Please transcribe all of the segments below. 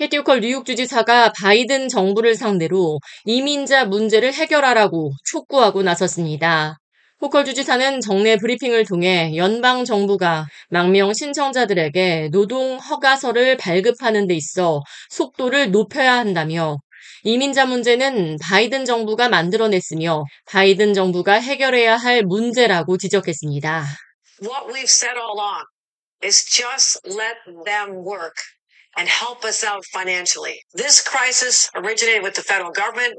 캐티 호컬 뉴욕 주지사가 바이든 정부를 상대로 이민자 문제를 해결하라고 촉구하고 나섰습니다. 호컬 주지사는 정례 브리핑을 통해 연방 정부가 망명 신청자들에게 노동 허가서를 발급하는 데 있어 속도를 높여야 한다며 이민자 문제는 바이든 정부가 만들어냈으며 바이든 정부가 해결해야 할 문제라고 지적했습니다. What we've said all along is just let them work and help us out financially. This crisis originated with the federal government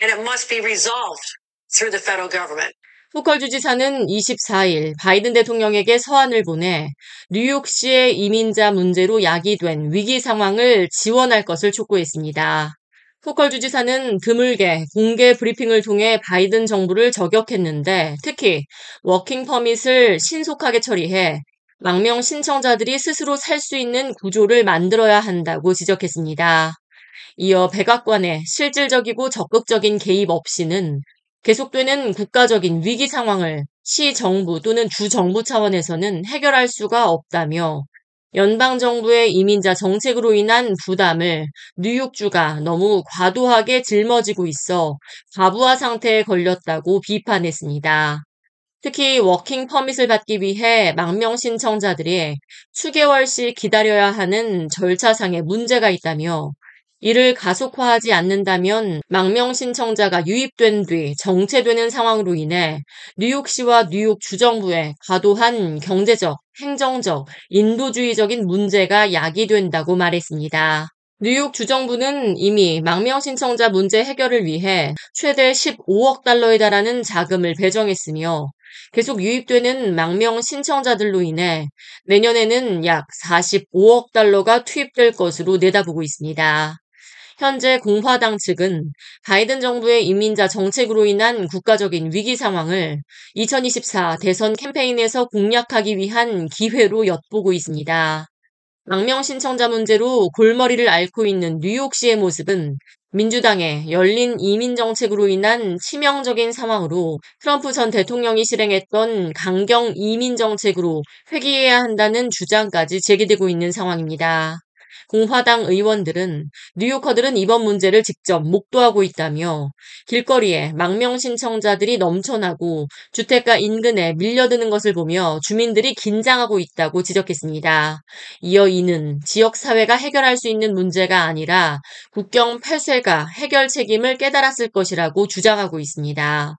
and it must be resolved through the federal government. 후컬 주지사는 24일 바이든 대통령에게 서한을 보내 뉴욕시의 이민자 문제로 야기된 위기 상황을 지원할 것을 촉구했습니다. 후컬 주지사는 드물게 공개 브리핑을 통해 바이든 정부를 저격했는데 특히 working permit을 신속하게 처리해 망명 신청자들이 스스로 살 수 있는 구조를 만들어야 한다고 지적했습니다. 이어 백악관의 실질적이고 적극적인 개입 없이는 계속되는 국가적인 위기 상황을 시 정부 또는 주 정부 차원에서는 해결할 수가 없다며 연방 정부의 이민자 정책으로 인한 부담을 뉴욕주가 너무 과도하게 짊어지고 있어 과부하 상태에 걸렸다고 비판했습니다. 특히 working permit을 받기 위해 망명 신청자들이 수개월씩 기다려야 하는 절차상의 문제가 있다며 이를 가속화하지 않는다면 망명 신청자가 유입된 뒤 정체되는 상황으로 인해 뉴욕시와 뉴욕 주정부의 과도한 경제적, 행정적, 인도주의적인 문제가 야기된다고 말했습니다. 뉴욕 주정부는 이미 망명 신청자 문제 해결을 위해 최대 15억 달러에 달하는 자금을 배정했으며 계속 유입되는 망명 신청자들로 인해 내년에는 약 45억 달러가 투입될 것으로 내다보고 있습니다. 현재 공화당 측은 바이든 정부의 이민자 정책으로 인한 국가적인 위기 상황을 2024 대선 캠페인에서 공략하기 위한 기회로 엿보고 있습니다. 망명 신청자 문제로 골머리를 앓고 있는 뉴욕시의 모습은 민주당의 열린 이민 정책으로 인한 치명적인 상황으로 트럼프 전 대통령이 실행했던 강경 이민 정책으로 회귀해야 한다는 주장까지 제기되고 있는 상황입니다. 공화당 의원들은 뉴요커들은 이번 문제를 직접 목도하고 있다며 길거리에 망명 신청자들이 넘쳐나고 주택가 인근에 밀려드는 것을 보며 주민들이 긴장하고 있다고 지적했습니다. 이어 이는 지역사회가 해결할 수 있는 문제가 아니라 국경 폐쇄가 해결 책임을 깨달았을 것이라고 주장하고 있습니다.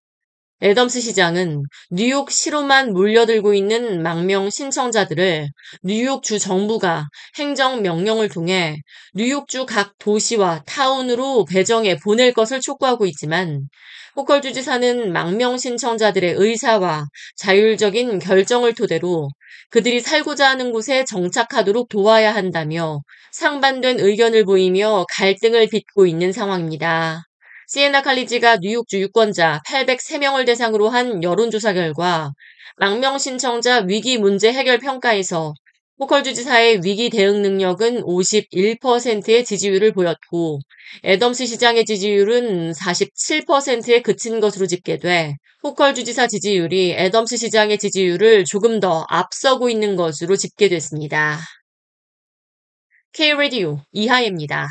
애덤스 시장은 뉴욕 시로만 몰려들고 있는 망명 신청자들을 뉴욕주 정부가 행정명령을 통해 뉴욕주 각 도시와 타운으로 배정해 보낼 것을 촉구하고 있지만 호컬 주지사는 망명 신청자들의 의사와 자율적인 결정을 토대로 그들이 살고자 하는 곳에 정착하도록 도와야 한다며 상반된 의견을 보이며 갈등을 빚고 있는 상황입니다. 시에나 칼리지가 뉴욕주 유권자 803명을 대상으로 한 여론조사 결과 망명 신청자 위기 문제 해결 평가에서 호컬 주지사의 위기 대응 능력은 51%의 지지율을 보였고 애덤스 시장의 지지율은 47%에 그친 것으로 집계돼 호컬 주지사 지지율이 애덤스 시장의 지지율을 조금 더 앞서고 있는 것으로 집계됐습니다. K-Radio 이하예입니다.